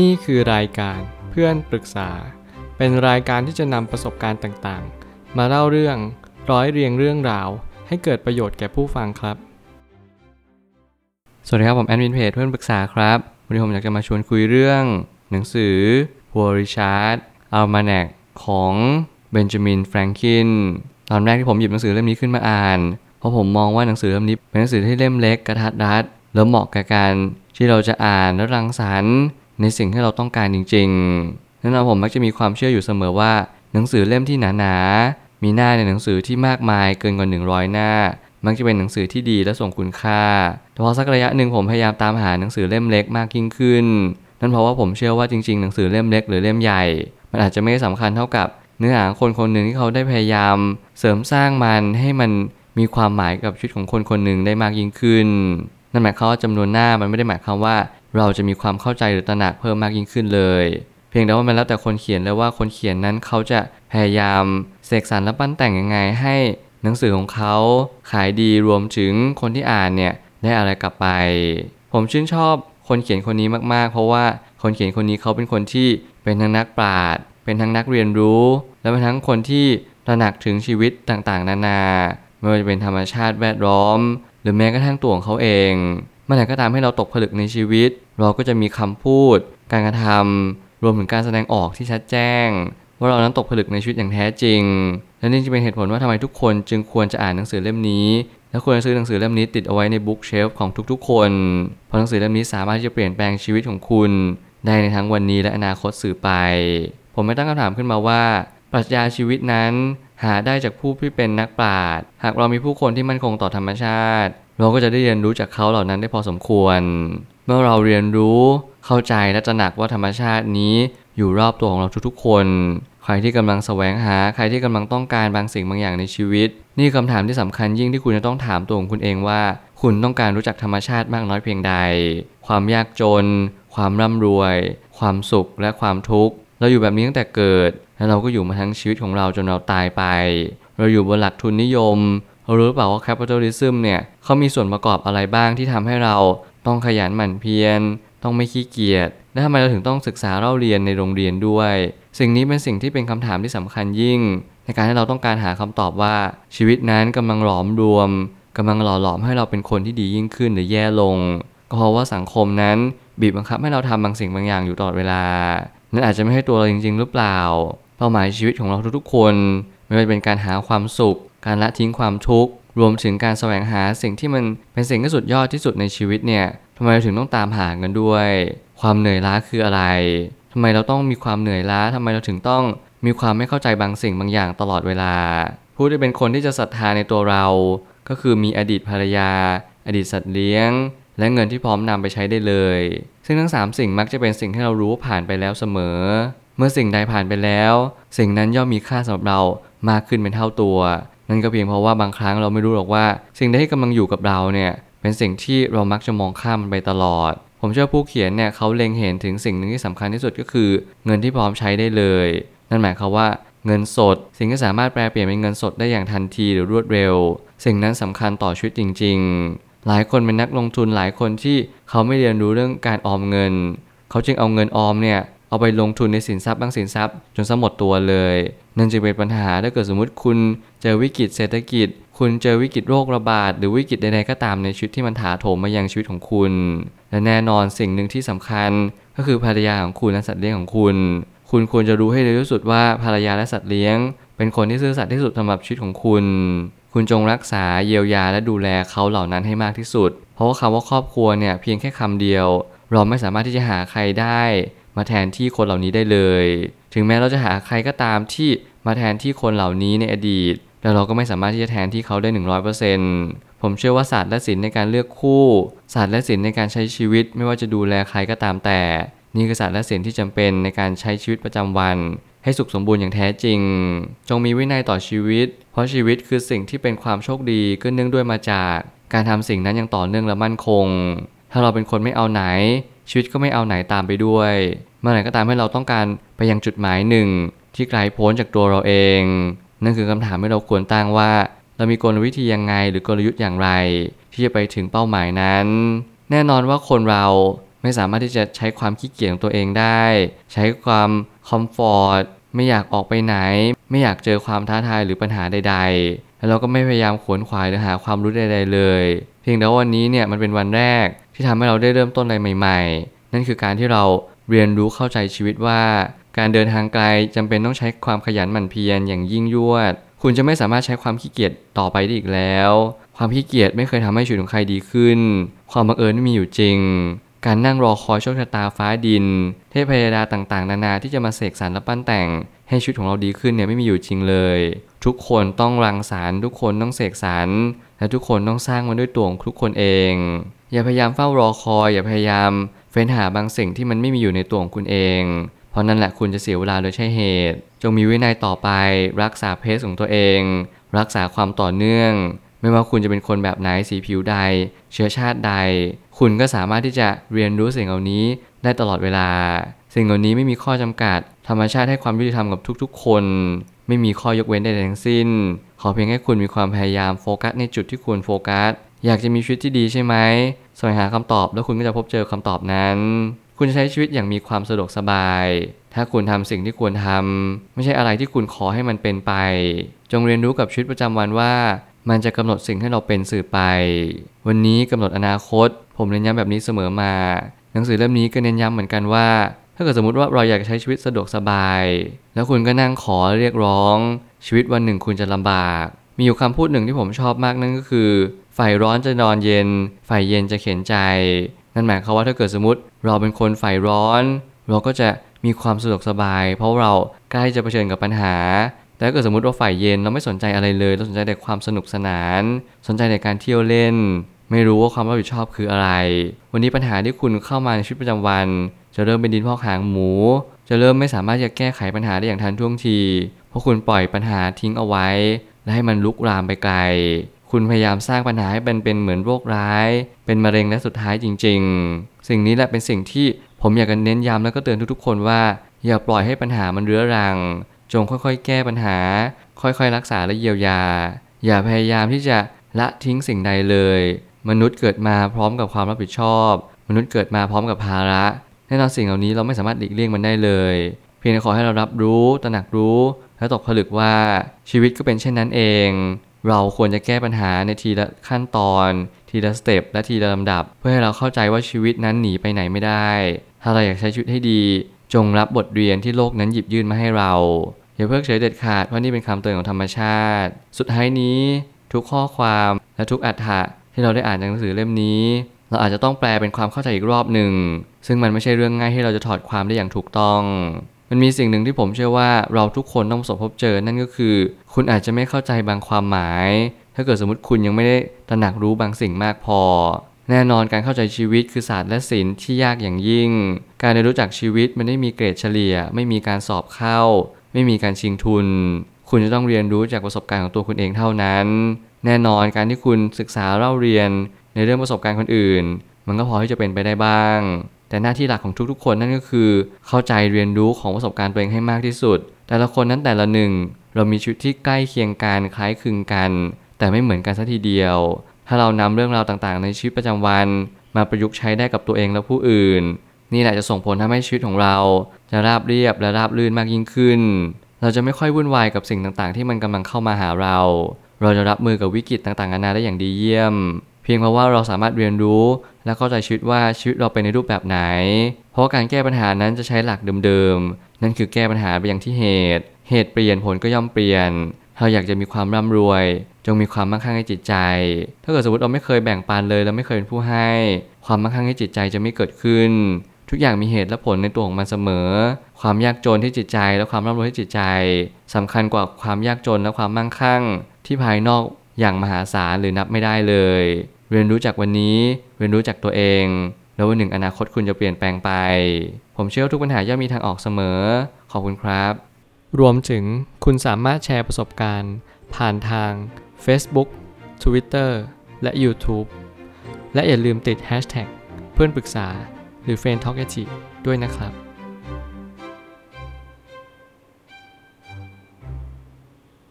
นี่คือรายการเพื่อนปรึกษา เป็นรายการที่จะนำประสบการณ์ต่างๆ มาเล่าเรื่องร้อยเรียงเรื่องราว ให้เกิดประโยชน์แก่ผู้ฟังครับ สวัสดีครับ ผมแอดมินเพจเพื่อนปรึกษาครับ วันนี้ผมอยากจะมาชวนคุยเรื่อง หนังสือ Poor Richard Almanac ของเบนจามินแฟรงคินตอนแรกที่ผมหยิบหนังสือเล่มนี้ขึ้นมาอ่าน เพราะผมมองว่าหนังสือเล่มนี้เป็นหนังสือที่เล่มเล็กกระทัดรัดแล้วเหมาะกับการที่เราจะอ่านและรังสรรค์ ในสิ่งที่เราต้องการจริงๆนั่นเราผมมักจะมีความเชื่ออยู่เสมอว่า หนังสือเล่มที่หนาๆ มีหน้าในหนังสือที่มากมายเกินกว่า 100 หน้า มักจะเป็นหนังสือที่ดีและส่งคุณค่า แต่พอสักระยะหนึ่งผมพยายามตามหาหนังสือเล่มเล็กมากยิ่งขึ้น นั่นเพราะว่าผมเชื่อว่าจริงๆ หนังสือเล่มเล็กหรือเล่มใหญ่ มันอาจจะไม่สำคัญเท่ากับเนื้อหาคนคนหนึ่งที่เขาได้พยายามเสริมสร้างมันให้มันมีความหมายกับชีวิตของคนคนหนึ่งได้มากยิ่งขึ้น นั่นหมายความว่าจำนวนหน้ามันไม่ได้หมายความว่า เราจะมีความเข้าใจหรือตระหนักเพิ่มมากยิ่งขึ้นเลย เพียงแต่ว่ามันแล้วแต่คนเขียนแล้วว่าคนเขียนนั้นเขาจะพยายามเสกสรรและปั้นแต่งยังไงให้หนังสือของเขาขายดีรวมถึงคนที่อ่านเนี่ยได้อะไรกลับไป ผมชื่นชอบคนเขียนคนนี้มากๆ เพราะว่าคนเขียนคนนี้เขาเป็นคนที่เป็นทั้งนักปราชญ์เป็นทั้งนักเรียนรู้ และเป็นทั้งคนที่ตระหนักถึงชีวิตต่างๆ นานา ไม่ว่าจะเป็นธรรมชาติแวดล้อม หรือแม้กระทั่งตัวของเขาเองเมื่อไหร่ก็ตามให้เราตกผลึกในชีวิต เราก็จะมีคำพูด การกระทำรวมถึงการแสดงออกที่ชัดแจ้ง ว่าเรานั้นตกผลึกในชีวิตอย่างแท้จริง และนี่จะเป็นเหตุผลว่าทำไมทุกคนจึงควรจะอ่านหนังสือเล่มนี้ และควรจะซื้อหนังสือเล่มนี้ติดเอาไว้ในบุ๊กเชลฟ์ของทุกๆ คน เพราะหนังสือเล่มนี้สามารถที่จะเปลี่ยนแปลงชีวิตของคุณ ได้ในทั้งวันนี้และอนาคตสื่อไป ผมไม่ตั้งคำถามขึ้นมาว่า ปรัชญาชีวิตนั้นหาได้จากผู้ที่เป็นนักปราชญ์ หากเรามีผู้คนที่มั่นคงต่อธรรมชาติ เราก็จะได้เรียนรู้จากเขาเหล่านั้นได้พอสมควร เมื่อเราเรียนรู้เข้าใจและตระหนักว่าธรรมชาตินี้อยู่รอบตัวของเราทุกๆ คน ใครที่กำลังแสวงหาใครที่กำลังต้องการบางสิ่งบางอย่างในชีวิต นี่คำถามที่สำคัญยิ่งที่คุณจะต้องถามตัวของคุณเองว่า คุณต้องการรู้จักธรรมชาติมากน้อยเพียงใด ความยากจน ความร่ำรวย ความสุขและความทุกข์เราอยู่แบบนี้ตั้งแต่เกิด และเราก็อยู่มาทั้งชีวิตของเราจนเราตายไป เราอยู่บนหลักทุนนิยมเรารู้หรือเปล่าว่า capitalism เนี่ยเขามีส่วนประกอบอะไรบ้างที่ทำให้เรา ต้องขยันหมั่นเพียร ต้องไม่ขี้เกียจ และทำไมเราถึงต้องศึกษาเล่าเรียนในโรงเรียนด้วย สิ่งนี้เป็นสิ่งที่เป็นคำถามที่สำคัญยิ่ง ในการที่เราต้องการหาคำตอบว่าชีวิตนั้นกำลังหลอมรวมกำลังหล่อหลอมให้เราเป็นคนที่ดียิ่งขึ้นหรือแย่ลง ก็เพราะว่าสังคมนั้นบีบบังคับให้เราทำบางสิ่งบางอย่างอยู่ตลอดเวลา นั่นอาจจะไม่ให้ตัวเราจริง ๆ หรือเปล่า เป้าหมายชีวิตของเราทุกๆคน ไม่ว่าจะเป็นการหาความสุข การละทิ้งความทุกข์ รวมถึงการแสวงหาสิ่งที่มันเป็นสิ่งที่สุดยอดที่สุดในชีวิตเนี่ยทำไมเราถึงต้องตามหากันด้วย ความเหนื่อยล้าคืออะไรทำไมเราต้องมีความเหนื่อยล้าทำไมเราถึงต้องมีความไม่เข้าใจบางสิ่งบางอย่างตลอดเวลา ผู้ที่เป็นคนที่จะศรัทธาในตัวเรา ก็คือมีอดีตภรรยา อดีตสัตว์เลี้ยง และเงินที่พร้อมนำไปใช้ได้เลย ซึ่งทั้ง 3 สิ่งมักจะเป็นสิ่งที่เรารู้ผ่านไปแล้วเสมอ เมื่อสิ่งใดผ่านไปแล้ว สิ่งนั้นย่อมมีค่าสำหรับเรามากขึ้นเป็นเท่าตัว นั่นก็เพียงเพราะว่าบางครั้งเราไม่รู้หรอกว่า สิ่งใดที่กำลังอยู่กับเราเนี่ยเป็นสิ่งที่เรามักจะมองข้ามมันไปตลอด ผมเชื่อผู้เขียนเนี่ยเขาเล็งเห็นถึงสิ่งหนึ่งที่สำคัญที่สุดก็คือ เงินที่พร้อมใช้ได้เลย นั่นหมายความว่าเงินสด สิ่งที่สามารถแปลเปลี่ยนเป็นเงินสดได้อย่างทันทีหรือรวดเร็ว สิ่งนั้นสำคัญต่อชีวิตจริง ๆ หลายคนเป็นนักลงทุนหลายคนที่เขาไม่เรียนรู้เรื่องการออมเงิน เขาจึงเอาเงินออมเนี่ย เอาไปลงทุนในสินทรัพย์บางสินทรัพย์ จนสมดตัวเลย นั่นจึงเป็นปัญหาถ้าเกิดสมมติคุณเจอวิกฤตเศรษฐกิจ คุณเจอวิกฤตโรคระบาด หรือวิกฤตใดๆก็ตามในชีวิตที่มันถาโถมมายังชีวิตของคุณ และแน่นอนสิ่งหนึ่งที่สำคัญ ก็คือภรรยาของคุณและสัตว์เลี้ยงของคุณ คุณควรจะรู้ให้เร็วที่สุดว่าภรรยาและสัตว์เลี้ยง เป็นคนที่ซื่อสัตย์ที่สุดสำหรับชีวิตของคุณ คุณจงรักษาเยียวยาและดูแลเขาเหล่านั้นให้มากที่สุด เพราะว่าคำว่าครอบครัวเนี่ยเพียงแค่คำเดียว เราไม่สามารถที่จะหาใครได้ มาแทนที่คนเหล่านี้ได้เลย ถึงแม้เราจะหาใครก็ตามที่มาแทนที่คนเหล่านี้ในอดีต แต่เราก็ไม่สามารถที่จะแทนที่เขาได้ 100%ผมเชื่อว่าศาสตร์และศิลป์ในการเลือกคู่ศาสตร์และศิลป์ในการใช้ชีวิต ไม่ว่าจะดูแลใครก็ตามแต่ นี่คือศาสตร์และศิลป์ที่จำเป็นในการใช้ชีวิตประจำวัน ให้สุขสมบูรณ์อย่างแท้จริง จงมีวินัยต่อชีวิต เพราะชีวิตคือสิ่งที่เป็นความโชคดีก็เนื่องด้วยมาจาก การทำสิ่งนั้นอย่างต่อเนื่องและมั่นคง ถ้าเราเป็นคนไม่เอาไหน ชีวิตก็ไม่เอาไหนตามไปด้วยเมื่อไหร่ก็ตามให้เราต้องการไปยังจุดหมายหนึ่ง ที่ไกลโพ้นจากตัวเราเอง นั่นคือคำถามที่เราควรตั้งว่า เรามีกลวิธียังไงหรือกลยุทธ์อย่างไร ที่จะไปถึงเป้าหมายนั้น แน่นอนว่าคนเราไม่สามารถที่จะใช้ความขี้เกียจของตัวเองได้ ใช้ความคอมฟอร์ตไม่อยากออกไปไหน ไม่อยากเจอความท้าทายหรือปัญหาใด ๆ แล้วเราก็ไม่พยายามขวนขวายหรือหาความรู้ใด ๆ เลย เพียงแต่ววันนี้เนี่ยมันเป็นวันแรก ที่ทำให้เราได้เริ่มต้นอะไรใหม่ ๆ นั่นคือการที่เราเรียนรู้เข้าใจชีวิตว่า การเดินทางไกลจำเป็นต้องใช้ความขยันหมั่นเพียรอย่างยิ่งยวด คุณจะไม่สามารถใช้ความขี้เกียจต่อไปได้อีกแล้ว ความขี้เกียจไม่เคยทำให้ชีวิตของใครดีขึ้น ความบังเอิญไม่มีอยู่จริง การนั่งรอคอยโชคชะตาฟ้าดิน เทพยดาต่างๆ นานาที่จะมาเสกสรรและปั้นแต่ง ให้ชีวิตของเราดีขึ้นเนี่ยไม่มีอยู่จริงเลย ทุกคนต้องรังสรรค์ทุกคนต้องเสกสรรและทุกคนต้องสร้างมันด้วยตัวของทุกคนเอง อย่าพยายามเฝ้ารอคอย อย่าพยายามเฟ้นหาบางสิ่งที่มันไม่มีอยู่ในตัวของคุณเอง เพราะนั่นแหละคุณจะเสียเวลาโดยใช่เหตุ จงมีวินัยต่อไป รักษาเพศของตัวเอง รักษาความต่อเนื่อง ไม่ว่าคุณจะเป็นคนแบบไหนสีผิวใด เชื้อชาติใด คุณก็สามารถที่จะเรียนรู้สิ่งเหล่านี้ได้ตลอดเวลา สิ่งเหล่านี้ไม่มีข้อจำกัด ธรรมชาติให้ความยุติธรรมกับทุกๆ คน ไม่มีข้อยกเว้นใดๆทั้งสิ้น ขอเพียงให้คุณมีความพยายามโฟกัสในจุดที่ควรโฟกัส อยากจะมีชีวิตที่ดีใช่ไหมแสวงหาคำตอบแล้วคุณก็จะพบเจอคำตอบนั้น คุณจะใช้ชีวิตอย่างมีความสะดวกสบาย ถ้าคุณทำสิ่งที่ควรทำไม่ใช่อะไรที่คุณขอให้มันเป็นไป จงเรียนรู้กับชีวิตประจำวันว่า มันจะกำหนดสิ่งให้เราเป็นสื่อไป วันนี้กำหนดอนาคต ผมเน้นย้ำแบบนี้เสมอมา หนังสือเล่มนี้ก็เน้นย้ำเหมือนกันว่า ถ้าเกิดสมมติว่าเราอยากใช้ชีวิตสะดวกสบาย แล้วคุณก็นั่งขอเรียกร้อง ชีวิตวันหนึ่งคุณจะลำบาก มีอยู่คำพูดหนึ่งที่ผมชอบมากนั่นก็คือ ไฟร้อนจะนอนเย็นไฟเย็นจะเข็นใจ นั่นหมายความว่าถ้าเกิดสมมติ เราเป็นคนไฟร้อน เราก็จะมีความสะดวกสบาย เพราะเราใกล้จะเผชิญกับปัญหา แต่ถ้าเกิดสมมติว่าฝ่ายเย็นเราไม่สนใจอะไรเลย เราสนใจแต่ความสนุกสนาน สนใจแต่การเที่ยวเล่น ไม่รู้ว่าความรับผิดชอบคืออะไร วันนี้ปัญหาที่คุณเข้ามาในชีวิตประจำวัน จะเริ่มเป็นดินพอกหางหมู จะเริ่มไม่สามารถจะแก้ไขปัญหาได้อย่างทันท่วงที เพราะคุณปล่อยปัญหาทิ้งเอาไว้และให้มันลุกลามไปไกล คุณพยายามสร้างปัญหาให้เป็นเป็นเหมือนโรคร้าย เป็นมะเร็งและสุดท้ายจริง ๆ สิ่งนี้แหละเป็นสิ่งที่ผมอยากจะเน้นย้ำแล้วก็เตือนทุกๆ คนว่า อย่าปล่อยให้ปัญหามันเรื้อรัง จงค่อยๆ แก้ปัญหา ค่อยๆ รักษาและเยียวยา อย่าพยายามที่จะละทิ้งสิ่งใดเลย มนุษย์เกิดมาพร้อมกับความรับผิดชอบ มนุษย์เกิดมาพร้อมกับภาระแน่นอนสิ่งเหล่านี้เราไม่สามารถหลีกเลี่ยงมันได้เลย เพียงแต่ขอให้เรารับรู้ตระหนักรู้ และตกผลึกว่าชีวิตก็เป็นเช่นนั้นเอง เราควรจะแก้ปัญหาในทีละขั้นตอน ทีละสเต็ปและทีละลำดับ เพื่อให้เราเข้าใจว่าชีวิตนั้นหนีไปไหนไม่ได้ ถ้าเราอยากใช้ชีวิตให้ดี จงรับบทเรียนที่โลกนั้นหยิบยื่นมาให้เรา อย่าเพิกเฉยเด็ดขาดเพราะนี่เป็นคำเตือนของธรรมชาติ สุดท้ายนี้ ทุกข้อความและทุกอัฏฐะที่เราได้อ่านจากหนังสือเล่มนี้ เราอาจจะต้องแปลเป็นความเข้าใจอีกรอบหนึ่งซึ่งมันไม่ใช่เรื่องง่ายที่เราจะถอดความได้อย่างถูกต้อง มันมีสิ่งหนึ่งที่ผมเชื่อว่าเราทุกคนต้องประสบพบเจอ นั่นก็คือ คุณอาจจะไม่เข้าใจบางความหมาย ถ้าเกิดสมมติคุณยังไม่ได้ตระหนักรู้บางสิ่งมากพอ แน่นอนการเข้าใจชีวิตคือศาสตร์และศิลป์ที่ยากอย่างยิ่ง การได้รู้จักชีวิตมันไม่มีเกรดเฉลี่ย ไม่มีการสอบเข้า ไม่มีการชิงทุน คุณจะต้องเรียนรู้จากประสบการณ์ของตัวคุณเองเท่านั้น แน่นอนการที่คุณศึกษาเล่าเรียนในเรื่องประสบการณ์คนอื่น มันก็พอที่จะเป็นไปได้บ้าง แต่หน้าที่หลักของทุกๆ คนนั่นก็คือ เข้าใจเรียนรู้ของประสบการณ์ตัวเองให้มากที่สุด แต่ละคนนั้นแต่ละหนึ่ง เรามีชีวิตที่ใกล้เคียงกันคล้ายคลึงกัน แต่ไม่เหมือนกันสัทีเดียว ถ้าเรานำเรื่องราวต่างๆ ในชีวิตประจำวัน มาประยุกต์ใช้ได้กับตัวเองและผู้อื่น นี่แหละจะส่งผลทำให้ชีวิตของเรา จะราบเรียบและราบรื่นมากยิ่งขึ้น เราจะไม่ค่อยวุ่นวายกับสิ่งต่างๆ ที่มันกำลังเข้ามาหาเรา เราจะรับมือกับวิกฤตต่างๆนานาได้อย่างดีเยี่ยม เพียงเพราะว่าเราสามารถเรียนรู้ และเข้าใจชีวิตว่าชีวิตเราเป็นในรูปแบบไหน เพราะการแก้ปัญหานั้นจะใช้หลักเดิมๆ นั่นคือแก้ปัญหาไปอย่างที่เหตุ เหตุเปลี่ยนผลก็ย่อมเปลี่ยน เราอยากจะมีความร่ำรวย จงมีความมั่งคั่งในจิตใจ ถ้าเกิดสมมติเราไม่เคยแบ่งปันเลยเราไม่เคยเป็นผู้ให้ ความมั่งคั่งในจิตใจจะไม่เกิดขึ้น ทุกอย่างมีเหตุและผลในตัวของมันเสมอ ความยากจนที่จิตใจและความร่ำรวยที่จิตใจสำคัญกว่าความยากจนและความมั่งคั่ง ที่ภายนอกอย่างมหาศาลหรือนับไม่ได้เลย เรียนรู้จากวันนี้ เรียนรู้จากตัวเอง แล้ววันหนึ่งอนาคตคุณจะเปลี่ยนแปลงไป ผมเชื่อทุกปัญหาย่อมมีทางออกเสมอ ขอบคุณครับ รวมถึงคุณสามารถแชร์ประสบการณ์ ผ่านทาง Facebook Twitter และ YouTube และอย่าลืมติด Hashtag เพื่อนปรึกษาหรือ f r ร e n d t a l k ด้วยนะครับ